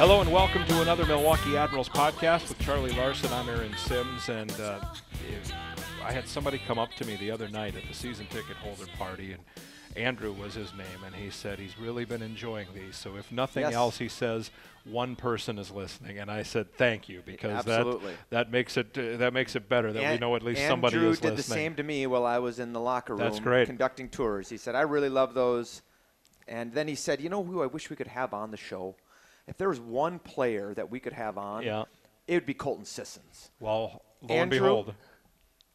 Hello and welcome to another Milwaukee Admirals podcast with Charlie Larson. I'm Aaron Sims, and uh, I had somebody come up to me the other night at the season ticket holder party, and Andrew was his name, and he said he's really been enjoying these. So if nothing Yes. else, he says one person is listening, and I said thank you because Absolutely. that that makes it uh, that makes it better that we know at least Andrew somebody is listening. Andrew did the same to me while I was in the locker room That's great. conducting tours. He said, I really love those. And then he said, You know who I wish we could have on the show? If there was one player that we could have on, Yeah. it would be Colton Sissons. Well, lo and behold.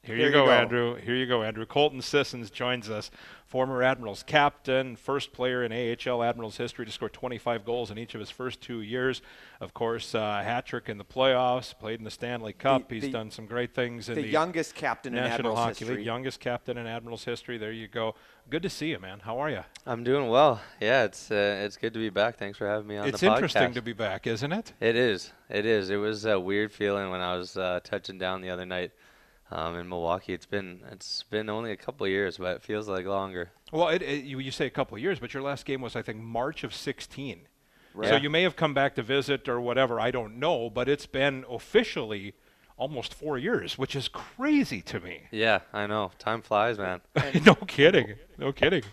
Here, Here you you go, go. Andrew. Here you go, Andrew. Colton Sissons joins us, former Admirals captain, first player in AHL Admirals history to score 25 goals in each of his first two years. Of course, uh, hat trick in the playoffs, played in the Stanley Cup. He's the- done some great things in The, the, youngest captain in National Admirals Hockey history. League, youngest captain in Admirals history. There you go. Good to see you, man. How are you? I'm doing well. Yeah, it's uh, it's good to be back. Thanks for having me on It's the podcast. interesting to be back, isn't it? It is. It is. It was a weird feeling when I was uh, touching down the other night um, in Milwaukee. It's been it's been only a couple of years, but it feels like longer. Well, it, it, you, you say a couple of years, but your last game was, I think, March of 16. Right. So you may have come back to visit or whatever. I don't know, but it's been officially almost four years, which is crazy to me. Yeah, I know. Time flies, man. no kidding. No kidding.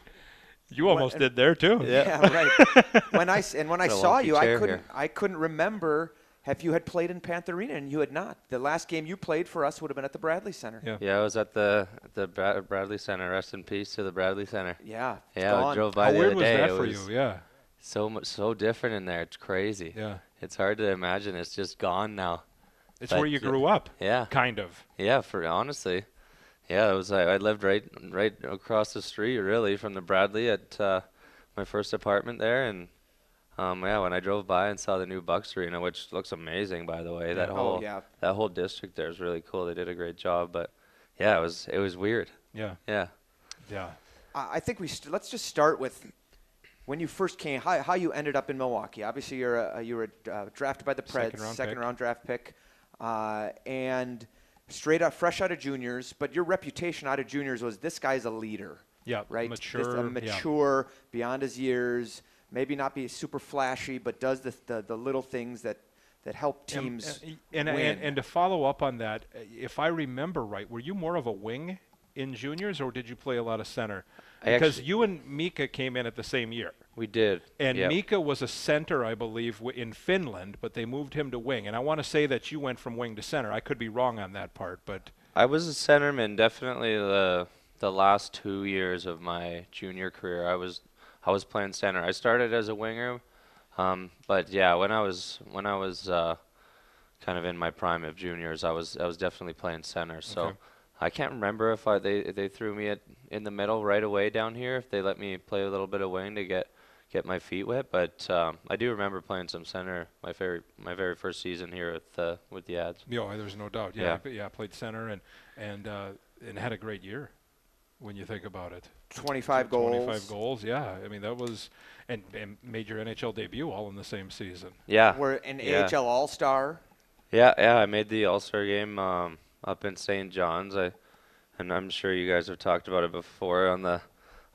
You almost and- did there too. Yeah, right. when I s- and when I saw you, I couldn't here. I couldn't remember if you had played in Panther Arena and you had not. The last game you played for us would have been at the Bradley Center. Yeah. Yeah, I was at the the Bra- Bradley Center. Rest in peace to the Bradley Center. Yeah. it's Yeah, I gone. drove by How the weird was day. that it for you? Yeah. so much so different in there. It's crazy. Yeah. It's hard to imagine. It's just gone now. It's But, where you grew up, Yeah. kind of. Yeah, for honestly, yeah, it was. I, I lived right right across the street, really, from the Bradley at uh, my first apartment there, and um, yeah, when I drove by and saw the new Bucks Arena, which looks amazing, by the way, that Oh, whole yeah. that whole district there is really cool. They did a great job, but yeah, it was it was weird. Yeah. Yeah. Yeah. I I think we st- let's just start with when you first came, how, how you ended up in Milwaukee. Obviously, you're a, you were uh, drafted by the Preds, Second round second pick. round draft pick, uh, and straight out, fresh out of juniors. But your reputation out of juniors was this guy's a leader, Yeah. right? This- Mature. yeah. mature, beyond his years. Maybe not be super flashy, but does the the, the little things that that help teams and, and, win. and, and to follow up on that, uh, if I remember right, were you more of a wing in juniors or did you play a lot of center? Because actu- you and Mika came in at the same year. We did. And Yep. Mika was a center, I believe, w- in Finland, but they moved him to wing. And I want to say that you went from wing to center. I could be wrong on that part, but I was a centerman definitely the the last two years of my junior career. I was I was playing center. I started as a winger, um, but yeah, when I was when I was uh, kind of in my prime of juniors, I was I was definitely playing center. So Okay. I can't remember if I they they threw me at, in the middle right away down here. If they let me play a little bit of wing to get get my feet wet, but um, I do remember playing some center my very my very first season here with the with the ads. yeah, there's no doubt. Yeah, Yeah. I yeah, I played center and and uh, and had a great year when you think about it. 25 goals. 25 goals. Yeah, I mean that was and, and made your NHL debut all in the same season. Yeah, Were an Yeah. AHL All Star. Yeah, yeah, I made the All Star game um, up in St. John's. I, and I'm sure you guys have talked about it before on the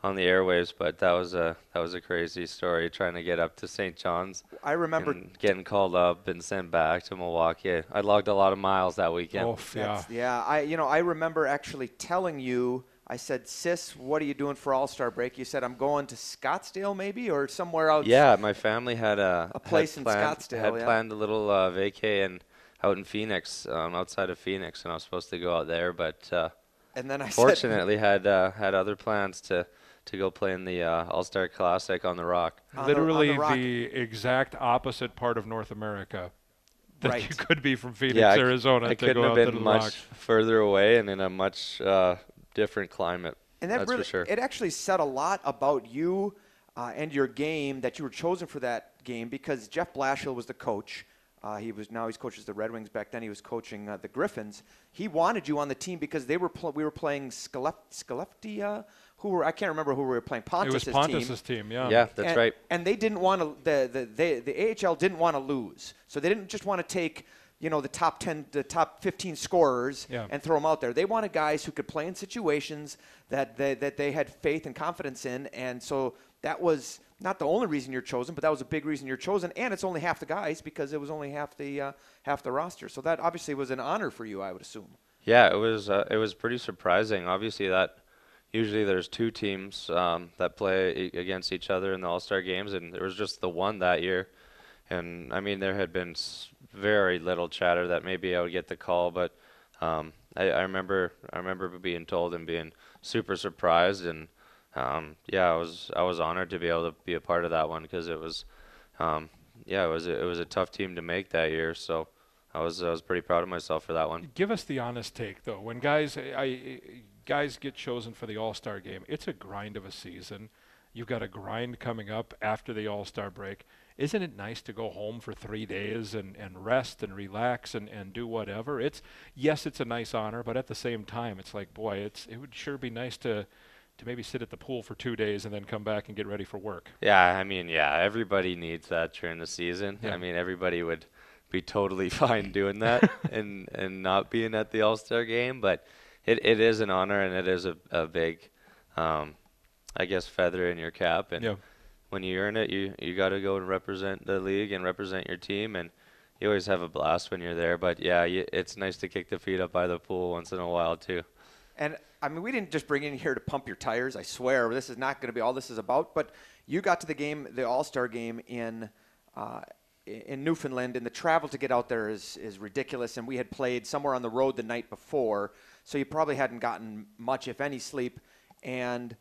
on the airwaves, but that was a that was a crazy story trying to get up to St. John's I remember and getting called up and sent back to Milwaukee. I logged a lot of miles that weekend. Oh, yeah. That's- yeah. I you know I remember actually telling you. I said, "Sis, what are you doing for All Star break?" You said, "I'm going to Scottsdale, maybe, or somewhere else." Yeah, my family had a A place had in planned, Scottsdale, Had yeah. planned a little uh, vacay and out in Phoenix, um, outside of Phoenix, and I was supposed to go out there, but uh, And then I said, fortunately had uh, had other plans to to go play in the uh, All Star Classic on the Rock. On the- on the Literally rock. the exact opposite part of North America that Right. you could be from Phoenix, yeah, Arizona, I to couldn't go have out been much Rock. further away and in a much uh, different climate. and that that's really, for sure. it actually said a lot about you uh, and your game that you were chosen for that game because Jeff Blashill was the coach. Uh, he was now he's coaches the Red Wings. Back then he was coaching uh, the Griffins. He wanted you on the team because they were pl- we were playing Scalef- Skellefteå, who were I can't remember who we were playing. It Pontus' was Pontus's team, yeah. yeah, that's and, right. And they didn't want to. The the they, the AHL didn't want to lose, so they didn't just want to take you know the top ten, the top fifteen scorers Yeah. and throw them out there. They wanted guys who could play in situations that they, that they had faith and confidence in, and so that was not the only reason you're chosen, but that was a big reason you're chosen. And it's only half the guys because it was only half the uh, half the roster. So that obviously was an honor for you, I would assume. Yeah, it was uh, it was pretty surprising. Obviously, that usually there's two teams um, that play against each other in the All Star games, and there was just the one that year. And I mean, there had been very little chatter that maybe I would get the call, but um, I, I remember I remember being told and being super surprised, and um, yeah, I was I was honored to be able to be a part of that one because it was, um, yeah, it was a, it was a tough team to make that year. So I was I was pretty proud of myself for that one. Give us the honest take though. When guys I, guys get chosen for the All Star game, it's a grind of a season. You've got a grind coming up after the All Star break. Isn't it nice to go home for three days and, and rest and relax and, and do whatever? It's yes, it's a nice honor, but at the same time, it's like boy, it's it would sure be nice to to maybe sit at the pool for two days and then come back and get ready for work. Yeah, I mean, yeah, everybody needs that during the season. Yeah. I mean, everybody would be totally fine doing that and and not being at the All Star game, but it, it is an honor and it is a, a big, um, I guess, feather in your cap. And yeah. When you earn it, you you got to go and represent the league and represent your team, and you always have a blast when you're there. But yeah, you, it's nice to kick the feet up by the pool once in a while too. And I mean, we didn't just bring in here to pump your tires. I swear, this is not going to be all this is about. But you got to the game, the All Star game in. Uh, in Newfoundland, and the travel to get out there is, is ridiculous. And we had played somewhere on the road the night before, so you probably hadn't gotten much, if any, sleep. And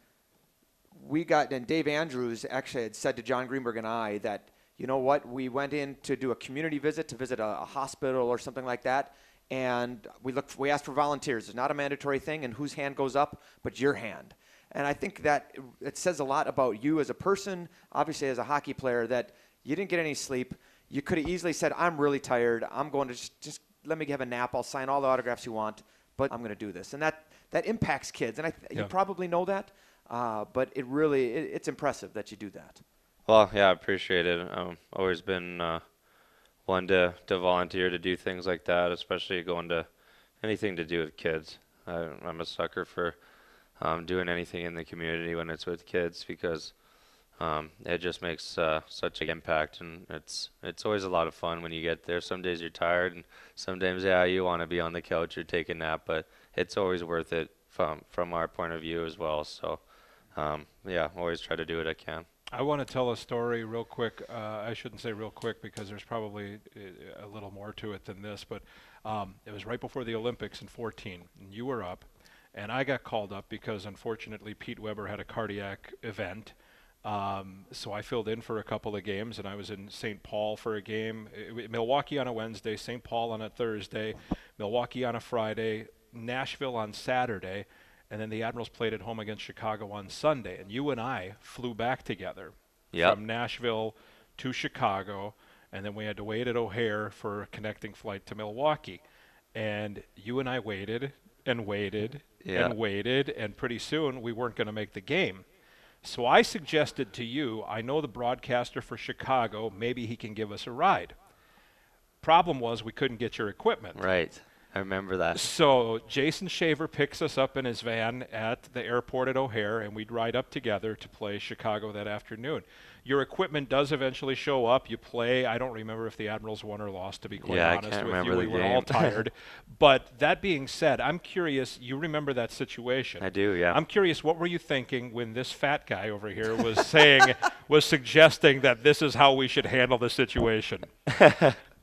we got, and Dave Andrews actually had said to John Greenberg and I that, you know what, we went in to do a community visit, to visit a, a hospital or something like that, and we looked, we asked for volunteers. It's not a mandatory thing, and whose hand goes up, but your hand. And I think that it says a lot about you as a person, obviously as a hockey player, that you didn't get any sleep you could have easily said, I'm really tired. I'm going to just, just let me have a nap. I'll sign all the autographs you want, but I'm going to do this. And that, that impacts kids. And I th- yeah. you probably know that, uh, but it really, it, it's impressive that you do that. Well, yeah, I appreciate it. I've um, always been uh, one to, to volunteer to do things like that, especially going to anything to do with kids. I, I'm a sucker for um, doing anything in the community when it's with kids because – um, it just makes uh, such an impact, and it's it's always a lot of fun when you get there. Some days you're tired, and some days yeah you want to be on the couch or take a nap, but it's always worth it from from our point of view as well. So um, yeah, always try to do what I can. I want to tell a story real quick. Uh, I shouldn't say real quick because there's probably uh, a little more to it than this, but um, it was right before the Olympics in 14, and you were up, and I got called up because unfortunately Pete Weber had a cardiac event um, so I filled in for a couple of games, and I was in St. Paul for a game. Milwaukee on a Wednesday, St. Paul on a Thursday, Milwaukee on a Friday, Nashville on Saturday, and then the Admirals played at home against Chicago on Sunday. And you and I flew back together yep. from Nashville to Chicago, and then we had to wait at O'Hare for a connecting flight to Milwaukee. And you and I waited and waited and waited, and pretty soon we weren't going to make the game. So I suggested to you, I know the broadcaster for Chicago, maybe he can give us a ride. Problem was we couldn't get your equipment. Right. I remember that. So Jason Shaver picks us up in his van at the airport at O'Hare, and we'd ride up together to play Chicago that afternoon. Your equipment does eventually show up. You play. I don't remember if the Admirals won or lost, to be quite yeah, honest with you. We were all tired. but that being said, I'm curious. You remember that situation? I do. Yeah. I'm curious. What were you thinking when this fat guy over here was saying, was suggesting that this is how we should handle the situation?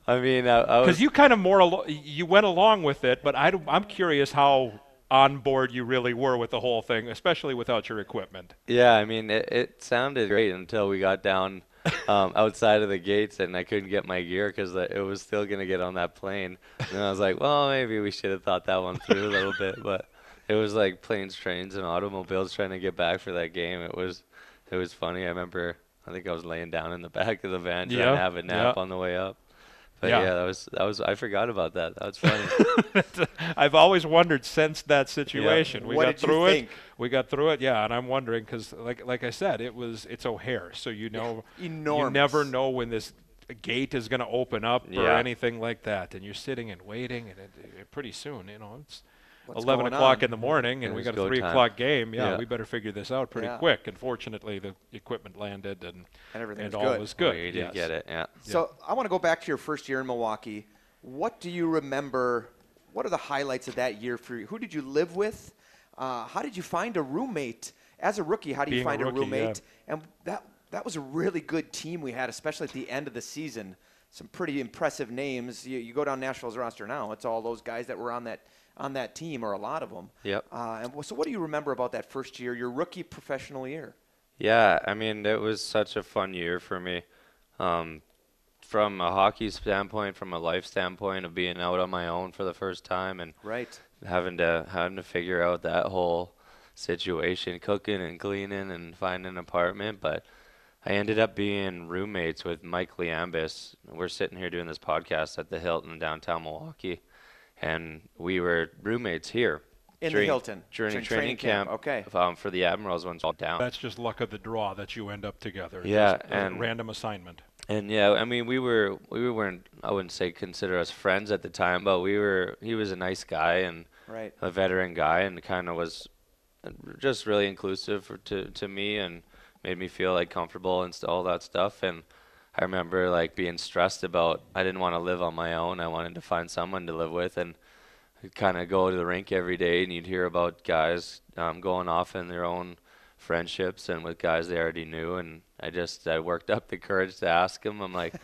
I mean, because you kind of more al- you went along with it, but I am curious how on board you really were with the whole thing, especially without your equipment. Yeah, I mean, it, it sounded great until we got down um, outside of the gates and I couldn't get my gear because it was still gonna get on that plane. And I was like, well, maybe we should have thought that one through a little bit, but it was like planes, trains, and automobiles trying to get back for that game. It was, it was funny. I remember. I think I was laying down in the back of the van trying to have a nap on the way up. But yeah. yeah. that was that was I forgot about that. That was funny. I've always wondered since that situation. Yeah. We what got through it. Think? We got through it. Yeah, and I'm wondering because like like I said, it was it's O'Hare, so you know yeah. Enormous. you never know when this gate is going to open up yeah. or anything like that, and you're sitting and waiting, and it, it, pretty soon, you know, it's What's 11 o'clock on? in the morning, and It we got a 3 time. o'clock game. Yeah, Yeah. we better figure this out pretty Yeah. quick. And fortunately, the equipment landed, and, And everything and was all good. was good. We did yes. get it. Yeah. So I want to go back to your first year in Milwaukee. What do you remember? What are the highlights of that year for you? Who did you live with? Uh, how did you find a roommate as a rookie? How do you Being a find rookie, roommate? And that that was a really good team we had, especially at the end of the season. Some pretty impressive names. You, you go down Nashville's roster now; it's all those guys that were on that on that team, or a lot of them. Yep. Uh, and so, what do you remember about that first year, your rookie professional year? Yeah, I mean, it was such a fun year for me. Um, from a hockey standpoint, from a life standpoint of being out on my own for the first time and Right. having to having to figure out that whole situation, cooking and cleaning and finding an apartment. But I ended up being roommates with Mike Liambas. We're sitting here doing this podcast at the Hilton in downtown Milwaukee, and we were roommates here In the Hilton, during, during training, training camp, camp. okay. um, for the Admirals when it's all down. That's just luck of the draw that you end up together. Yeah, Just a and- random assignment. And yeah, I mean, we were we weren't I wouldn't say consider us friends at the time, but we were. He was a nice guy and Right. a veteran guy, and kind of was just really inclusive for, to to me and made me feel like comfortable and st- all that stuff. And I remember like being stressed about I didn't want to live on my own. I wanted to find someone to live with and kind of go to the rink every day, and you'd hear about guys um, going off in their own friendships and with guys they already knew and I just I worked up the courage to ask him. I'm like,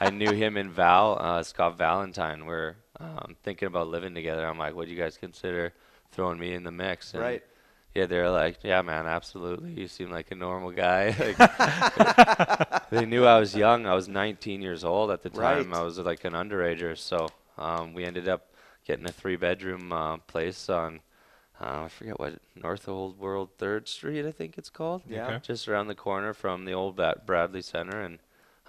I knew him and Val, uh, Scott Valentine. We're um, thinking about living together. I'm like, would you guys consider throwing me in the mix? And Right. Yeah, they're like, yeah, man, absolutely. You seem like a normal guy. Like, they knew I was young. I was 19 years old at the time. Right. I was like an underager. So um, we ended up getting a three-bedroom uh, place on. Uh, I forget what North Old World Third Street, I think it's called Yeah. Okay. just around the corner from the old Bat- Bradley Center, and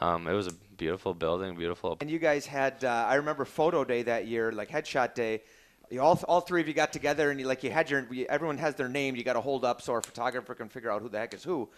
um, it was a beautiful building, beautiful. And you guys had, uh, I remember photo day that year, like headshot day. You all, all three of you got together and you like you had your, everyone has their name. You got to hold up so our photographer can figure out who the heck is who.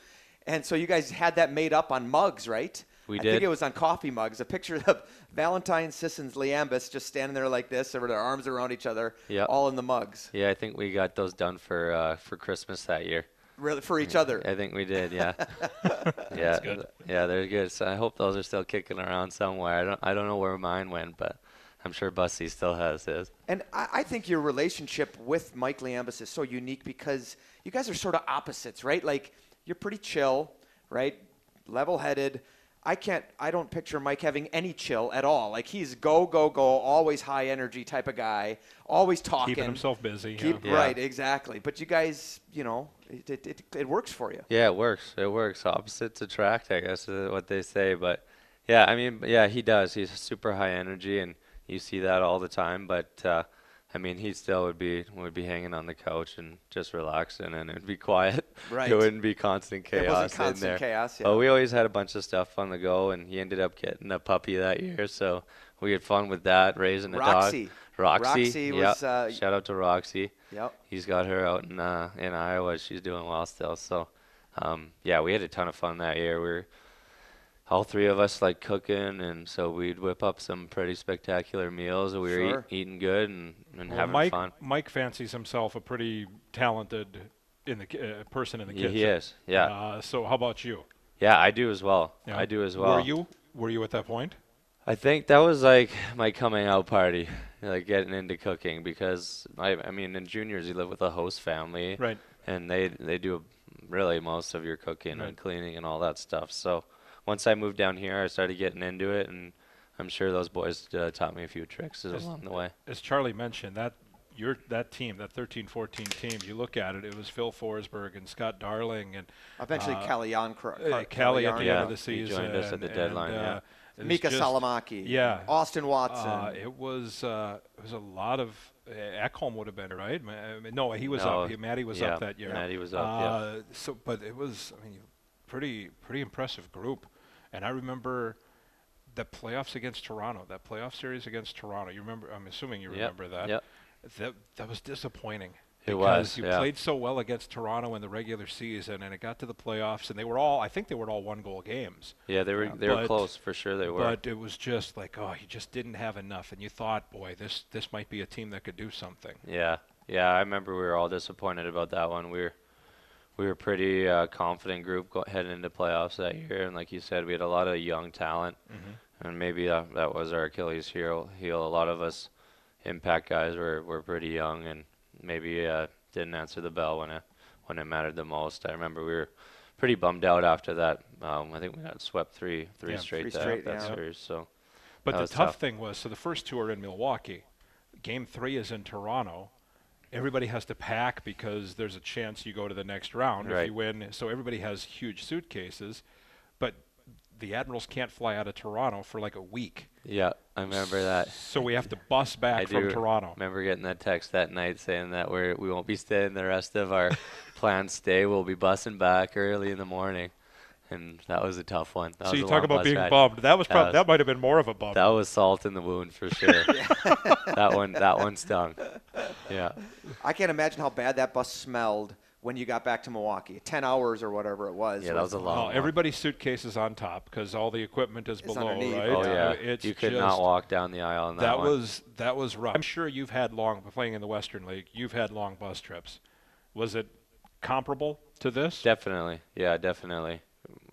And so you guys had that made up on mugs, right? We I did. think it was on coffee mugs. A picture of Valentine Sissons Liambas just standing there like this, with their arms around each other, Yep. all in the mugs, Yeah, I think we got those done for uh, for Christmas that year. really for each other. I think we did. Yeah, yeah, good. yeah. They're good. So I hope those are still kicking around somewhere. I don't I don't know where mine went, but I'm sure Bussy still has his. And I, I think your relationship with Mike Liambas is so unique because you guys are sort of opposites, right? Like you're pretty chill, right? Level-headed. I can't. I don't picture Mike having any chill at all. Like he's go go go, always high energy type of guy, always talking. Keeping himself busy. Keep, yeah. Yeah. Right, exactly. But you guys, you know, it, it, it, it works for you. Yeah, it works. It works. Opposites attract, I guess, is what they say. But yeah, I mean, yeah, he does. He's super high energy, and you see that all the time. But uh, I mean, he still would be would be hanging on the couch and just relaxing, and it'd be quiet. Right. It wouldn't be constant chaos. It wasn't constant chaos, yeah. But we always had a bunch of stuff on the go, and he ended up getting a puppy that year, so we had fun with that, raising a Roxy. dog. Roxy. Roxy yep. was, uh, Shout out to Roxy Yep. he's got her out in uh, in Iowa. She's doing well still. So, um, yeah, we had a ton of fun that year. We were all three of us like cooking, and so we'd whip up some pretty spectacular meals. We were Sure. eat, eating good and, and Well, having Mike, fun. Mike fancies himself a pretty talented in the uh, person in the kitchen. he is. Yeah, Uh, so how about you? yeah, I do as well. Yeah. I do as well. Were you? Were you at that point? I think that was like my coming out party, like getting into cooking because I, I mean, in juniors you live with a host family, Right. and they they do really most of your cooking Right. and cleaning and all that stuff. So once I moved down here, I started getting into it, and I'm sure those boys uh, taught me a few tricks Yes. along the way. As Charlie mentioned, that your that team, that 13-14 team, you look at it, it was Phil Forsberg and Scott Darling and Eventually, Uh, Callahan. Cr- uh, Car- Kelly at the Yeah, end of the season. he season. joined us at the and, deadline, uh, yeah. Mika just- Salomäki. Yeah. Austin Watson. Uh, it was uh, it was a lot of uh, Ekholm would have been right. Ma- uh, No, he was No, up. He, Matty was yeah, up that year. Matty was up, yeah. Uh, So, but it was I mean, pretty pretty impressive group, and I remember the playoffs against Toronto. That playoff series against Toronto. You remember? I'm assuming you Yep, remember that. yep. That that was disappointing. It because was, you yeah. played so well against Toronto in the regular season, and it got to the playoffs, and they were all I think they were all one goal games. Yeah, they were Yeah, they were close for sure. They were. But it was just like, oh, you just didn't have enough, and you thought, boy, this this might be a team that could do something. yeah, Yeah, I remember we were all disappointed about that one. We were we were a pretty uh, confident group go- heading into playoffs that year, and like you said, we had a lot of young talent, Mm-hmm. and maybe uh, that was our Achilles heel. Heel. A lot of us impact guys were were pretty young, and maybe uh, didn't answer the bell when it when it mattered the most. I remember we were pretty bummed out after that. Um, I think we got swept three three Yeah, straight three that, straight, that yeah. series. So But That the tough tough. thing was, so the first two are in Milwaukee. Game three is in Toronto. Everybody has to pack because there's a chance you go to the next round if you win. So everybody has huge suitcases, but the Admirals can't fly out of Toronto for like a week. yeah, I remember that. So we have to bus back I from do Toronto. remember getting that text that night saying that we're we won't be staying the rest of our planned stay. We'll be bussing back early in the morning, and that was a tough one. That So was you a talk about being ride. bummed. That was That probably was- that might have been more of a bum. That was salt in the wound for sure. that one that one stung. Yeah. I can't imagine how bad that bus smelled when you got back to Milwaukee. Ten hours or whatever it was. Yeah, that was a long Well, one. everybody's suitcase is on top because all the equipment is It's below, underneath. right? Oh Yeah. yeah. It's you could just, not walk down the aisle in that, That one. was that was rough. I'm sure you've had long playing in the Western League. You've had long bus trips. Was it comparable to this? Definitely, yeah, definitely.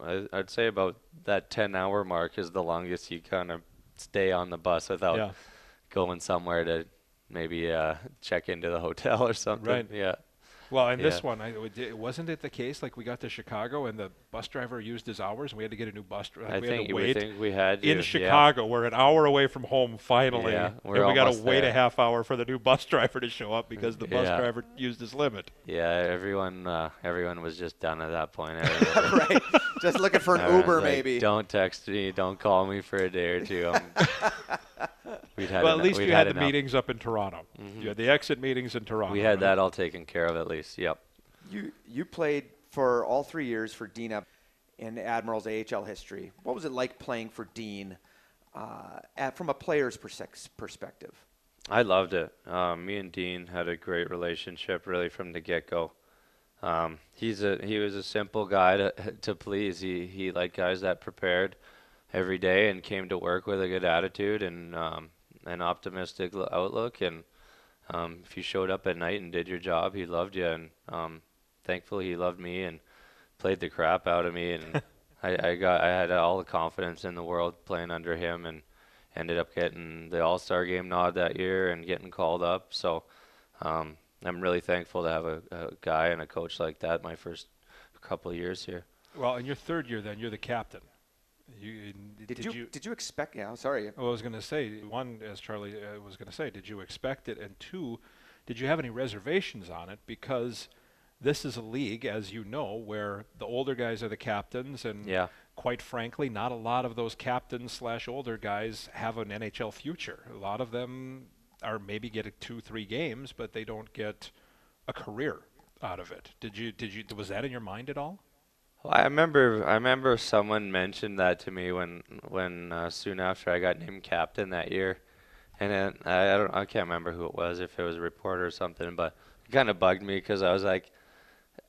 I, I'd say about that 10 hour mark is the longest you kind of stay on the bus without yeah. going somewhere to maybe uh, check into the hotel or something. Right. Yeah. Well, in this Yeah. one, I, it- wasn't it the case? Like we got to Chicago and the bus driver used his hours, and we had to get a new bus driver. I we had think to we wait think we had to, in yeah. Chicago. We're an hour away from home finally, Yeah, and we're we got to almost wait a half hour for the new bus driver to show up because the bus Yeah. driver used his limit. Yeah, everyone uh, everyone was just done at that point. Right. Just looking for an Uber, like, maybe. Don't text me. Don't call me for a day or two. I'm- we'd had Well, eno- at least we'd you had the enough. meetings up in Toronto. Mhm. You had the exit meetings in Toronto. We had right? that all taken care of at least. Yep. You you played for all three years for Dean Up in Admirals AHL history. What was it like playing for Dean uh, at, from a player's persex- perspective? I loved it. Um, me and Dean had a great relationship really from the get go. Um, he's a he was a simple guy to to please. He he liked guys that prepared every day and came to work with a good attitude and um, an optimistic outlook. And um, if you showed up at night and did your job, he loved you. And um, thankfully, he loved me and played the crap out of me. And I, I got I had all the confidence in the world playing under him and ended up getting the All Star game nod that year and getting called up. So um, I'm really thankful to have a, a guy and a coach like that my first couple of years here. Well, in your third year, then you're the captain. You, Did, you, did you expect? Yeah, sorry. Well, I was going to say one, as Charlie uh, was going to say, did you expect it? And two, did you have any reservations on it? Because this is a league, as you know, where the older guys are the captains, and Yeah. quite frankly, not a lot of those captains slash older guys have an NHL future. A lot of them are maybe get a two, three games, but they don't get a career out of it. Did you? Did you? Was that in your mind at all? Well, I remember I remember someone mentioned that to me when when uh, soon after I got named captain that year, and then I, I don't I can't remember who it was if it was a reporter or something, but it kind of bugged me because I was like,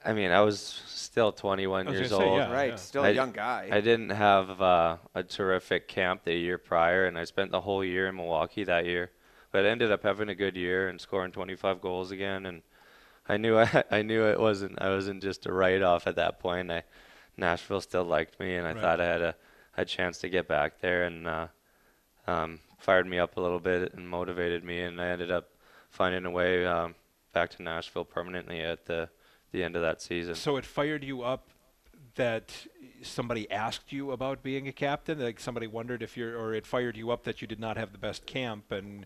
I mean I was still 21 was years gonna say, old. yeah. right, still a I- young guy. I didn't have uh, a terrific camp the year prior, and I spent the whole year in Milwaukee that year. But I ended up having a good year and scoring 25 goals again, and I knew I, I knew it wasn't I wasn't just a write off at that point. I Nashville still liked me, and I Right. thought I had a, a chance to get back there, and uh, um, fired me up a little bit and motivated me, and I ended up finding a way um, back to Nashville permanently at the the end of that season. So it fired you up that somebody asked you about being a captain, like somebody wondered if you're, or it fired you up that you did not have the best camp and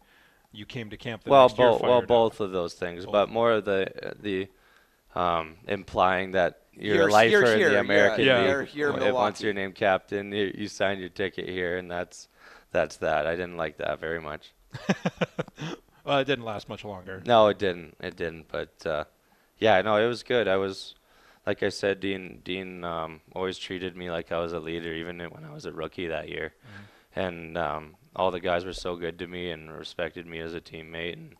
you came to camp the well, next year both well fired up. both of those things, Both. but more of the the um, implying that you're You're- a lifer you're in here, the American yeah. League. You're here, If Once Milwaukee. you're named captain, you, you signed your ticket here, and that's that's that. I didn't like that very much. well, it didn't last much longer. No, it didn't. It didn't. But uh, yeah, no, it was good. I was, like I said, Dean. Dean um, always treated me like I was a leader, even when I was a rookie that year. And um, all the guys were so good to me and respected me as a teammate. And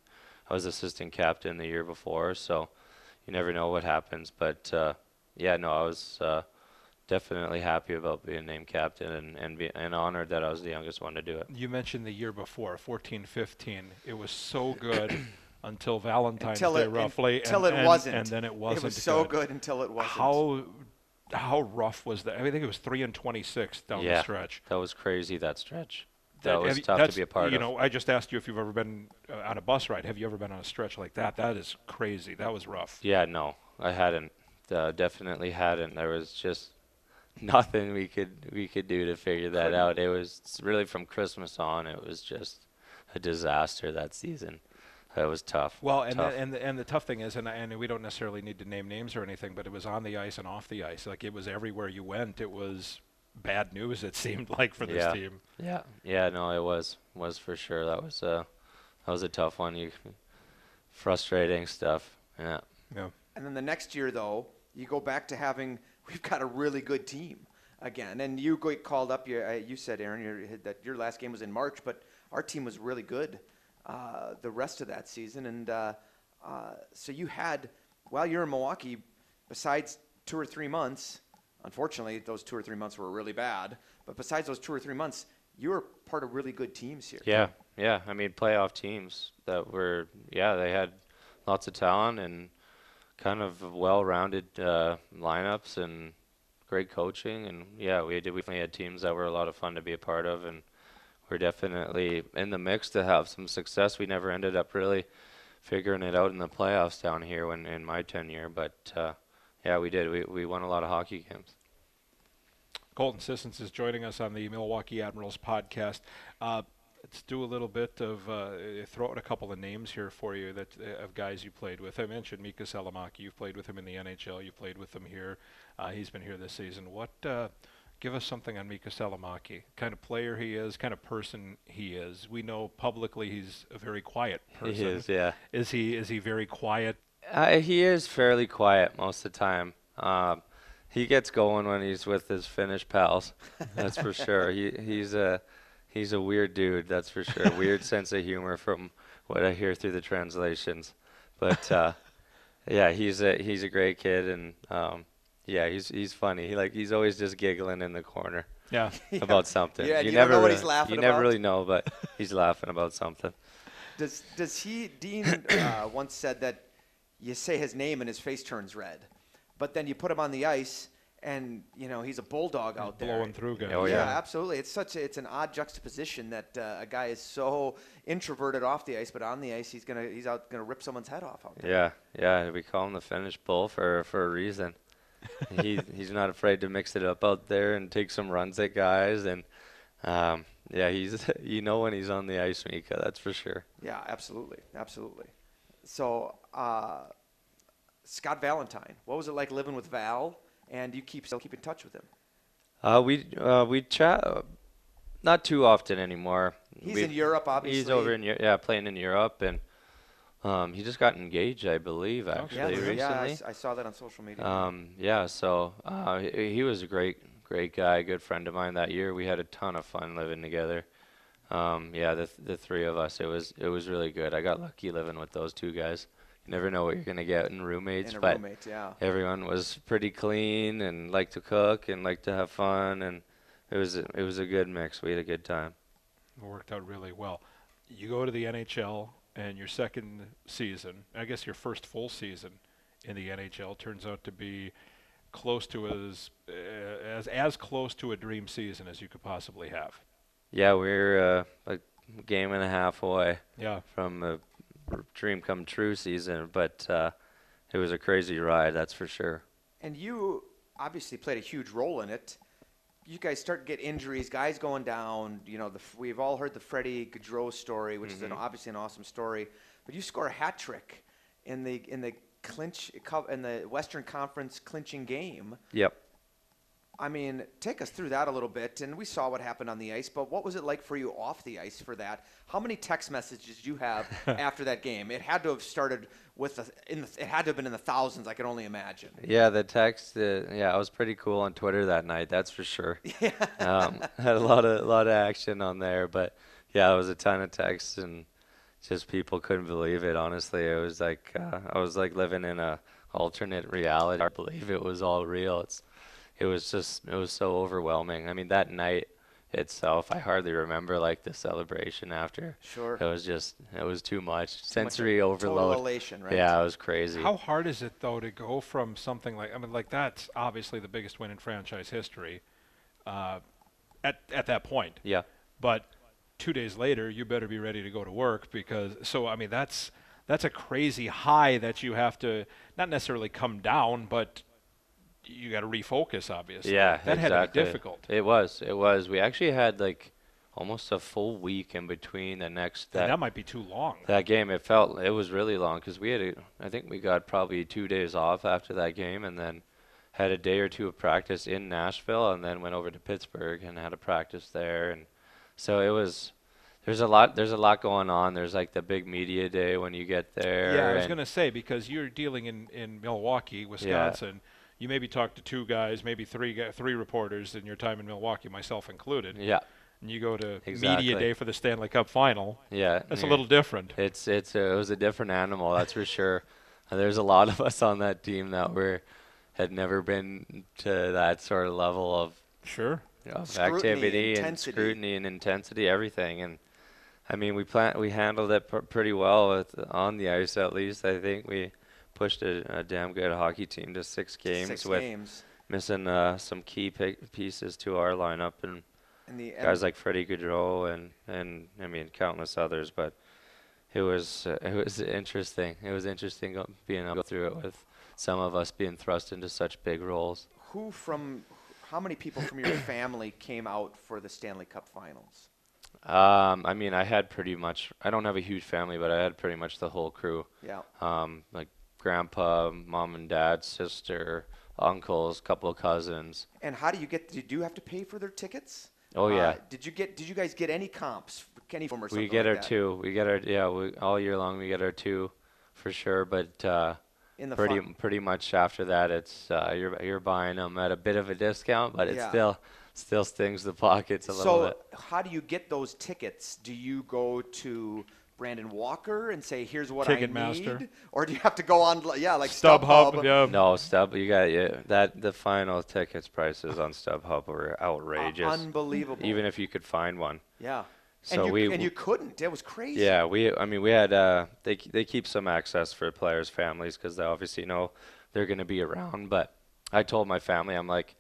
I was assistant captain the year before, so you never know what happens. But uh, yeah, no, I was uh, definitely happy about being named captain and and, be, and honored that I was the youngest one to do it. You mentioned the year before, 14, 15. It was so good until Valentine's Until Day, it- roughly. until and, it and- wasn't. And then it wasn't. It was so good. good until it wasn't. How how rough was that? I, mean, I think it was three and twenty six down Yeah. the stretch. That was crazy. That stretch. That- That was you- tough to be a part you of. know, I just asked you if you've ever been uh, on a bus ride. Have you ever been on a stretch like that? That is crazy. That was rough. Yeah, no, I hadn't. Uh, definitely hadn't. There was just nothing we could we could do to figure that Couldn't. out. It was really from Christmas on. It was just a disaster that season. It was tough. Well, and Tough. the, and the, and the tough thing is, and and we don't necessarily need to name names or anything, but it was on the ice and off the ice. Like it was everywhere you went. It was bad news. It seemed like for this Yeah. team. Yeah, yeah, no, it was was for sure. That was a that was a tough one. You frustrating stuff. Yeah. Yeah. And then the next year, though, you go back to having we've got a really good team again. And you get called up. You, uh, you said, Aaron, your, that your last game was in March, but our team was really good uh, the rest of that season. And uh, uh, so you had, while you're in Milwaukee, besides two or three months, unfortunately, those two or three months were really bad. But besides those two or three months, you were part of really good teams here. Yeah, yeah. I mean, playoff teams that were, yeah, they had lots of talent and kind of well-rounded uh, lineups and great coaching. And yeah, we did. We definitely had teams that were a lot of fun to be a part of, and we're definitely in the mix to have some success. We never ended up really figuring it out in the playoffs down here when in my tenure, but uh, yeah, we did. We we won a lot of hockey games. Colton Sissons is joining us on the Milwaukee Admirals podcast. Uh, let's do a little bit of uh, throw out a couple of names here for you that uh, of guys you played with. I mentioned Mika Salomäki. You've played with him in the NHL. You played with him here. Uh, he's been here this season. What? Uh, give us something on Mika Salomäki. Kind of player he is. Kind of person he is. We know publicly he's a very quiet person. He is, yeah. Is he? Is he very quiet? Uh, he is fairly quiet most of the time. Um, he gets going when he's with his Finnish pals. That's for sure. He he's a he's a weird dude. That's for sure. Weird sense of humor from what I hear through the translations. But uh, yeah, he's a he's a great kid, and um, yeah, he's he's funny. He like he's always just giggling in the corner Yeah. about something. Yeah, you, you never know what really, he's laughing You never about? really know, but he's laughing about something. Does does he? Dean uh, once said that you say his name and his face turns red, but then you put him on the ice and you know he's a bulldog out there. blowing through guys. Oh, yeah, yeah. absolutely. It's such a, it's an odd juxtaposition that uh, a guy is so introverted off the ice, but on the ice he's gonna he's out gonna rip someone's head off out there. Yeah, yeah, we call him the Finnish bull for for a reason. he he's not afraid to mix it up out there and take some runs at guys and um, yeah, he's you know when he's on the ice, Mika, that's for sure. Yeah, absolutely, absolutely. So uh, Scott Valentine, what was it like living with Val? And you keep still keep in touch with him. Uh, we uh, we chat uh, not too often anymore. He's We- in Europe, obviously. He's over in Eu- yeah playing in Europe and um, he just got engaged, I believe, actually yeah, recently. yeah, I, s- I saw that on social media. Um, yeah, so uh, he, he was a great, great guy, good friend of mine that year. We had a ton of fun living together. Um, yeah, the the three of us, it was it was really good. I got lucky living with those two guys. You never know what you're gonna get in roommates, and a but roommate, yeah. everyone was pretty clean and liked to cook and liked to have fun, and it was a, it was a good mix. We had a good time. It worked out really well. You go to the NHL, and your second season, I guess your first full season in the NHL, turns out to be close to as uh, as as close to a dream season as you could possibly have. Yeah, we're uh, a game and a half away. Yeah, from a r- dream come true season, but uh, it was a crazy ride, that's for sure. And you obviously played a huge role in it. You guys start to get injuries, guys going down. You know, the, we've all heard the Freddie Gaudreau story, which is an, obviously an awesome story. But you score a hat trick in the in the clinch in the Western Conference clinching game. Yep. I mean, take us through that a little bit. And we saw what happened on the ice, but what was it like for you off the ice for that? How many text messages did you have after that game? It had to have started with the, in the, it had to have been in the thousands. I can only imagine. Yeah, the text. Uh, yeah, I was pretty cool on Twitter that night. That's for sure. um, had a lot of lot of action on there, but yeah, it was a ton of texts and just people couldn't believe it. Honestly, it was like uh, I was like living in a alternate reality. I believe it was all real. It's it was just it was so overwhelming. I mean, that night itself. I hardly remember like the celebration after. Sure. It was just it was too much Too much sensory Total overload. elation, right? Yeah, it was crazy. How hard is it though to go from something like I mean, like that's obviously the biggest win in franchise history, uh, at at that point. yeah. But two days later, you better be ready to go to work because. So I mean, that's that's a crazy high that you have to not necessarily come down, but you got to refocus. Obviously. Yeah, That had to exactly. be difficult. It was. It was. We actually had like almost a full week in between the next And that that might be too long. that game. It felt it was really long because we had a, I think we got probably two days off after that game, and then had a day or two of practice in Nashville, and then went over to Pittsburgh and had a practice there, and so it was. There's a lot. There's a lot going on. There's like the big media day when you get there. Yeah, I was going to say because you're dealing in, in Milwaukee, Wisconsin. You maybe talked to two guys, maybe three gu- three reporters in your time in Milwaukee, myself included. Yeah. And you go to Exactly. media day for the Stanley Cup final. Yeah. That's a little different. It's it's a, it was a different animal, that's for sure. And there's a lot of us on that team that were had never been to that sort of level of, Sure. of Scrutiny, activity and intensity. scrutiny and intensity, everything. And I mean, we plan we handled it pr- pretty well with, on the ice. At least I think we pushed a, a damn good hockey team to six games Six with games. missing uh, some key pi- pieces to our lineup and And the guys like Freddie Gaudreau and and I mean countless others, but it was uh, it was interesting. It was interesting go- being able to go through it with some of us being thrust into such big roles. who from how many people from your family came out for the Stanley Cup Finals? Um, I mean, I had pretty much. I don't have a huge family, but I had pretty much the whole crew. Yeah. Um, like grandpa, mom and dad, sister, uncles, couple of cousins. And how do you get? Did you have to pay for their tickets? Oh Uh, yeah. did you get? Did you guys get any comps? Any form or something We get like our that two. We get our yeah. We, all year long we get our two, for sure. But uh, in the pretty fin- pretty much after that, it's uh, you're you're buying them at a bit of a discount, but it Yeah. still still stings the pockets a little bit. So how do you get those tickets? Do you go to Brandon Walker and say, "Here's what I Ticketmaster. need," or do you have to go on, yeah, like StubHub. StubHub? Yeah. No, Stub, you got yeah, that the final tickets prices on StubHub were Uh, outrageous. unbelievable. even if you could find one. yeah. So and you, we and you couldn't. It was crazy. Yeah, we. I mean, we had. Uh, they they keep some access for players' families because they obviously know they're going to be around. But I told my family, I'm like,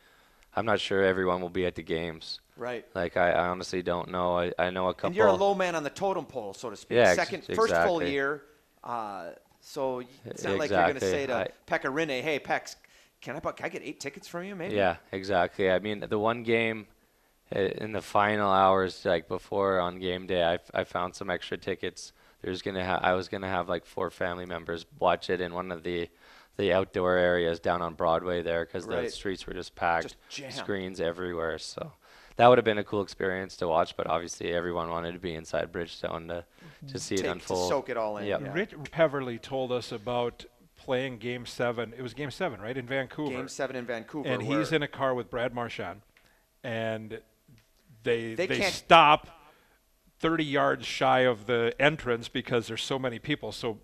I'm not sure everyone will be at the games. Right. Like, I, I honestly don't know. I, I know a couple. And you're a low man on the totem pole, so to speak. Yeah, ex- Second, first full year. Uh, so it's not like you're going to say to I- Pekka "Hey, Pex, can I can I get eight tickets from you, maybe?" Yeah, exactly. I mean, the one game uh, in the final hours, like before on game day, I, f- I found some extra tickets. There's gonna ha- I was gonna have like four family members watch it in one of the the outdoor areas down on Broadway there because the streets were just packed, Just screens everywhere. So that would have been a cool experience to watch. But obviously, everyone wanted to be inside Bridgestone to to see Take, it to unfold. soak it all in. Yep. yeah. Rich Peverley told us about playing Game Seven. It was Game Seven, right, in Vancouver. Game seven in Vancouver. and he's in a car with Brad Marchand, and they They they, stop 30 yards shy of the entrance because there's so many people. So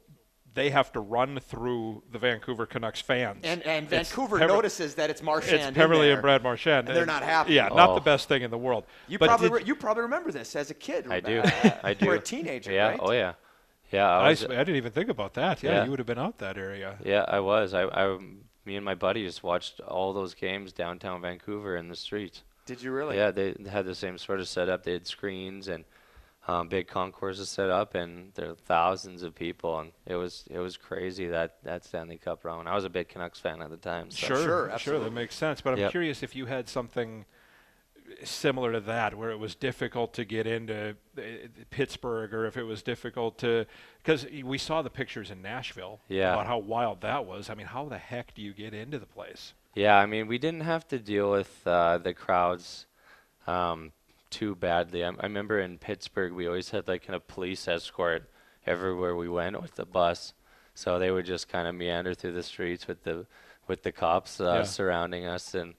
they have to run through the Vancouver Canucks fans. and and Vancouver Pever- notices that it's Marchand. It's in Peverley and Brad Marchand, and they're not happy. Yeah, not the Oh. best thing in the world. You But probably did- re- you probably remember this as a kid. I do. uh, I do. For a teenager, yeah. right? Oh yeah. Yeah. I I, was, s- I didn't even think about that. Yeah, Yeah. you would have been out that area. Yeah, I was. I, I, me and my buddy just watched all those games downtown Vancouver in the streets. Did you really? Yeah, they had the same sort of setup. They had screens and um, big concourses set up, and there were thousands of people, and it was it was crazy that that Stanley Cup run. I was a big Canucks fan at the time. So. Sure, Sure, sure, that makes sense. But I'm Yep. curious if you had something similar to that, where it was difficult to get into uh, Pittsburgh, or if it was difficult to, because we saw the pictures in Nashville Yeah. about how wild that was. I mean, how the heck do you get into the place? Yeah, I mean, we didn't have to deal with uh, the crowds um, too badly. I, I remember in Pittsburgh, we always had like a police escort everywhere we went with the bus, so they would just kind of meander through the streets with the with the cops uh, Yeah. surrounding us and.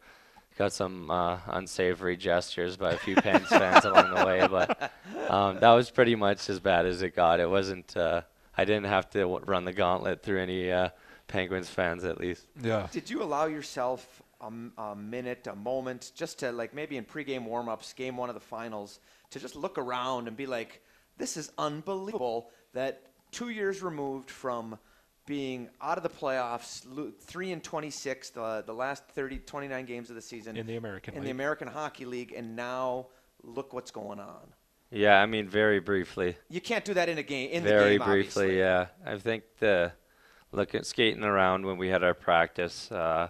Got some uh, unsavory gestures by a few Pens fans along the way, but um, that was pretty much as bad as it got. It wasn't. Uh, I didn't have to w- run the gauntlet through any uh, Penguins fans, at least. Yeah. Did you allow yourself a, m- a minute, a moment, just to like maybe in pregame warmups, game one of the finals, to just look around and be like, this is unbelievable that two years removed from being out of the playoffs, lo- three and 26, the, the last 30, 29 games of the season In the American in the American Hockey League, and now look what's going on. Yeah, I mean, very briefly. You can't do that in a game. In very the game, briefly, obviously. yeah. I think the look at skating around when we had our practice uh,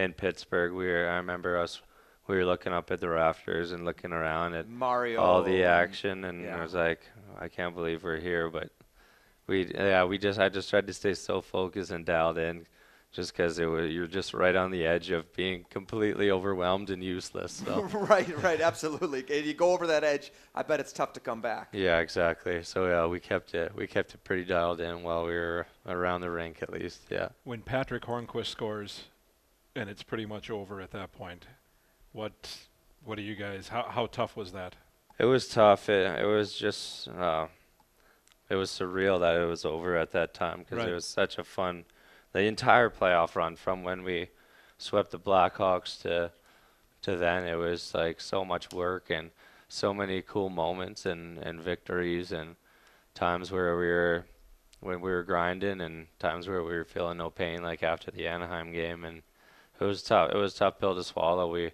in Pittsburgh. We were, I remember us. We were looking up at the rafters and looking around at Mario. all the and- action, and yeah. I was like, I can't believe we're here. But we, yeah, we just, I just tried to stay so focused and dialed in, just because it was, you're just right on the edge of being completely overwhelmed and useless. So. right, right, absolutely. And you go over that edge, I bet it's tough to come back. Yeah, exactly. So yeah, we kept it we kept it pretty dialed in while we were around the rink at least. Yeah. when Patric Hornqvist scores, and it's pretty much over at that point. What what do you guys? How how tough was that? It was tough. It it was just uh, it was surreal that it was over at that time because Right. it was such a fun the entire playoff run from when we swept the Blackhawks to to then it was like so much work and so many cool moments and and victories and times where we were when we were grinding and times where we were feeling no pain like after the Anaheim game and it was tough it was a tough pill to swallow we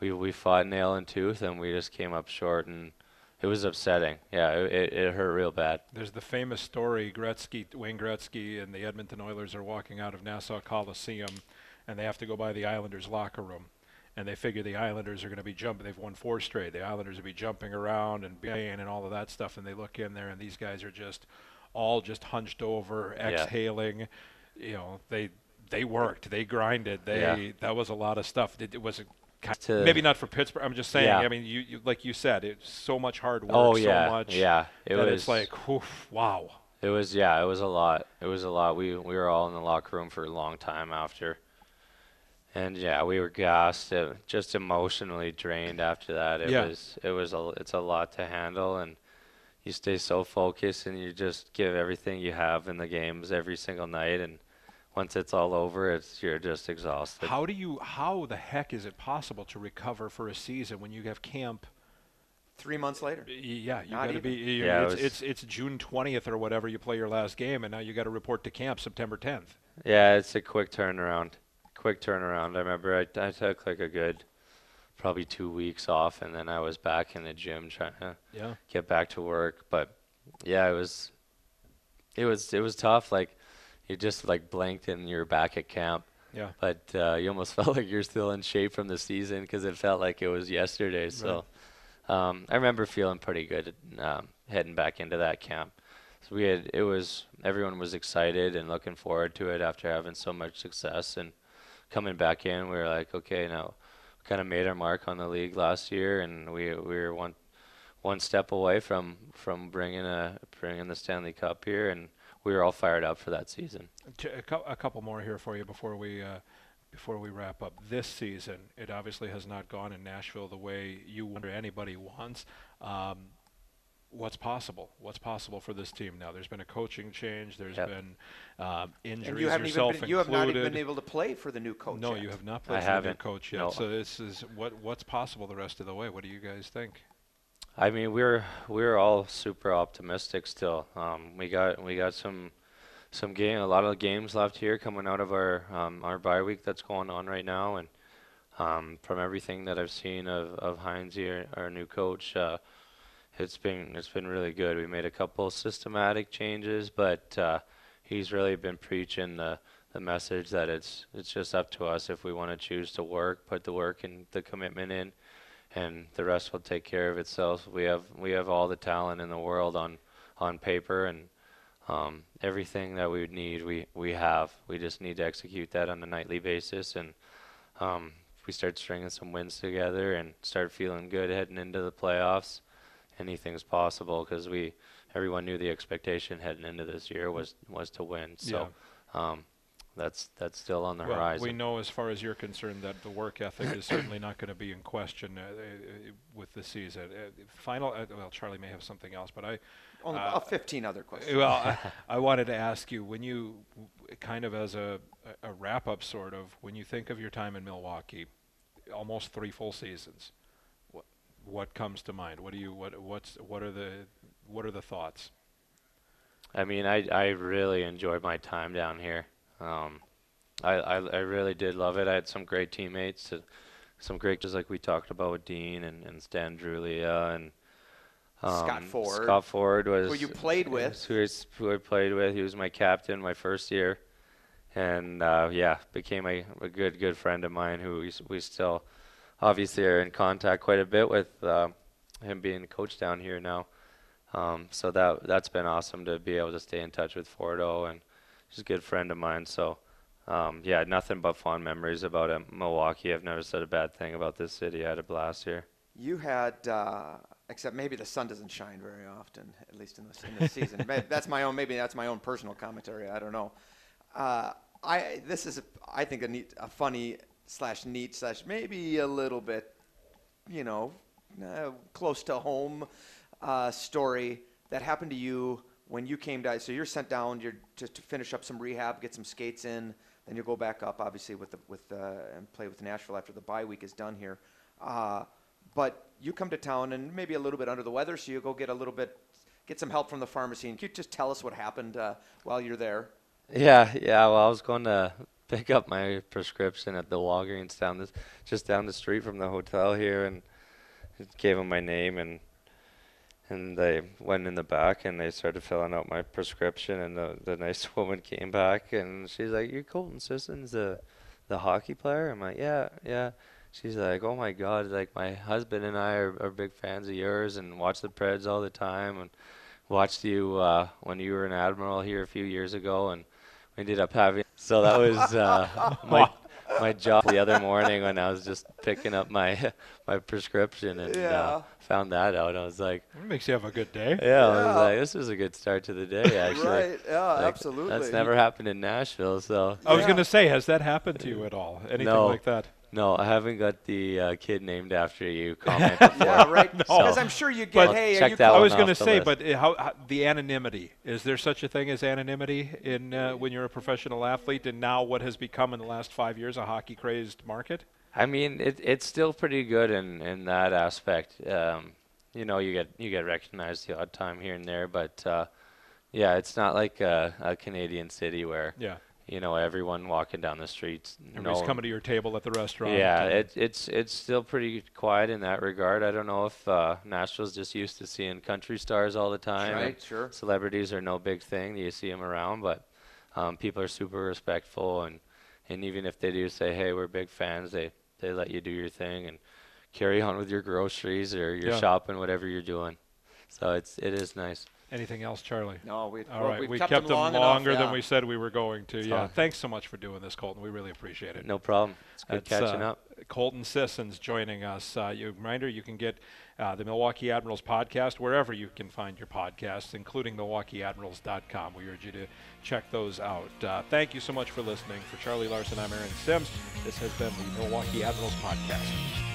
we we fought nail and tooth and we just came up short and it was upsetting yeah it, it, it hurt real bad There's the famous story: Gretzky, Wayne Gretzky, and the Edmonton Oilers are walking out of Nassau Coliseum, and they have to go by the Islanders' locker room, and they figure the Islanders are going to be jumping. They've won four straight. The Islanders will be jumping around and baying and all of that stuff, and they look in there, and these guys are just all just hunched over, exhaling. Yeah. exhaling. You know, they they worked, they grinded, they Yeah. that was a lot of stuff. It, it was a ki- To- maybe not for Pittsburgh. I'm just saying. Yeah. I mean, you, you like you said, it's so much hard work, oh yeah so much yeah it was it's like, oof, wow. It was yeah, it was a lot. It was a lot. We we were all in the locker room for a long time after. And yeah, we were gassed, uh, just emotionally drained after that. It Yeah. was it was a it's a lot to handle and you stay so focused and you just give everything you have in the games every single night and once it's all over, it's you're just exhausted. How do you? How the heck is it possible to recover for a season when you have camp? Three months later. Yeah, you Not got to be. even. you- Yeah, it's, was- it's it's June twentieth or whatever. You play your last game, and now you got to report to camp September tenth. Yeah, it's a quick turnaround. Quick turnaround. I remember I, I took like a good, probably two weeks off, and then I was back in the gym trying to Yeah. get back to work. But yeah, it was, it was it was tough. Like you just like blinked and you're back at camp. Yeah. But uh, you almost felt like you're still in shape from the season because it felt like it was yesterday. So um, I remember feeling pretty good um, heading back into that camp. So we had it was everyone was excited and looking forward to it after having so much success and coming back in. We were like, okay, now kind of made our mark on the league last year, and we we were one one step away from from bringing a bringing the Stanley Cup here, and we were all fired up for that season. T- A, cou- a couple more here for you before we uh, before we wrap up this season. It obviously has not gone in Nashville the way you or anybody wants. Um, what's possible? What's possible for this team now? There's been a coaching change. There's Yep. been um, injuries. And you haven't even yourself been, you have not even been able to play for the new coach. No, yet. you have not I played for the new coach yet. No. So this is what what's possible the rest of the way. What do you guys think? I mean, we're we're all super optimistic still. Um, we got we got some some game, a lot of games left here coming out of our um, our bye week that's going on right now, and um, from everything that I've seen of of Hynes, our, our new coach, uh, it's been it's been really good. We made a couple systematic changes, but uh, he's really been preaching the the message that it's it's just up to us if we want to choose to work, put the work and the commitment in and the rest will take care of itself. We have we have all the talent in the world on on paper and um, everything that we would need we we have. We just need to execute that on a nightly basis and um, if we start stringing some wins together and start feeling good heading into the playoffs, anything's possible because we everyone knew the expectation heading into this year was was to win. So um, that's that's still on the well, horizon. we know as far as you're concerned that the work ethic is certainly not going to be in question uh, uh, with the season. Uh, final, uh, well, Charlie may have something else, but I, Only Uh, about 15 other questions. Well, I, I wanted to ask you when you, kind of as a, a wrap up, sort of, when you think of your time in Milwaukee, almost three full seasons, what what comes to mind? What do you what what's what are the what are the thoughts? I mean, I I really enjoyed my time down here. Um, I, I I really did love it. I had some great teammates, some great just like we talked about with Dean and, and Stan Drulia and um, Scott Ford, Scott Ford was who you played with. Who, is, who I played with. He was my captain my first year, and uh, yeah, became a, a good good friend of mine. Who we, we still obviously are in contact quite a bit with. Uh, him being coach down here now. Um, so that that's been awesome to be able to stay in touch with Fordo and he's a good friend of mine. So um, yeah, nothing but fond memories about uh, Milwaukee. I've never said a bad thing about this city. I had a blast here. You had, uh, except maybe the sun doesn't shine very often, at least in this in this season. That's my own. Maybe that's my own personal commentary. I don't know. Uh, I this is a, I think a neat, a funny slash neat slash maybe a little bit, you know, uh, close to home uh, story that happened to you when you came down. So you're sent down. You're to finish up some rehab, get some skates in. Then you'll go back up, obviously, with the with uh, and play with Nashville after the bye week is done here. Uh, but you come to town and maybe a little bit under the weather, so you go get a little bit, get some help from the pharmacy. And can you just tell us what happened uh, while you're there? Yeah, yeah. Well, I was going to pick up my prescription at the Walgreens down this, just down the street from the hotel here, and gave them my name, and and they went in the back and they started filling out my prescription, and the the nice woman came back and she's like, "You're Colton Sissons, the the hockey player?" I'm like, "Yeah, yeah." She's like, "Oh my God! Like my husband and I are, are big fans of yours and watch the Preds all the time and." watched you uh, when you were an admiral here a few years ago, and we ended up having. So that was uh, my my job the other morning when I was just picking up my my prescription and Yeah. uh, found that out. I was like, It makes you have a good day. yeah, I was like, this is a good start to the day. Actually, right? Yeah, Like, absolutely. That's never happened in Nashville, so I was going to say, has that happened to you at all? Anything No. like that? No, I haven't got the uh, kid named after you comment before. Yeah, right. No. Because I'm sure you get. But hey, are check you that I was going to say, list. but uh, how, how the anonymity is there such a thing as anonymity in uh, when you're a professional athlete, and now what has become in the last five years a hockey crazed market? I mean, it, it's still pretty good in, in that aspect. Um, you know, you get you get recognized the odd time here and there, but uh, yeah, it's not like a, a Canadian city where Yeah, you know everyone walking down the streets. everybody's know- coming to your table at the restaurant. Yeah, and- it, it's it's still pretty quiet in that regard. I don't know if uh, Nashville's just used to seeing country stars all the time. Right, sure. Celebrities are no big thing. You see them around, but um, people are super respectful, and and even if they do say, "Hey, we're big fans," they they let you do your thing and carry on with your groceries or your Yeah. shopping, whatever you're doing. So it's it is nice. Anything else, Charlie? No, we. All well, right, we've kept, kept them long longer enough, than we said we were going to. Yeah, fine. thanks so much for doing this, Colton. We really appreciate it. No problem. It's good That's, catching uh, up. Colton Sissons joining us. Uh, you, reminder, you can get uh, the Milwaukee Admirals podcast wherever you can find your podcasts, including MilwaukeeAdmirals.com. We urge you to check those out. Uh, thank you so much for listening. For Charlie Larson, I'm Aaron Sims. This has been the Milwaukee Admirals podcast.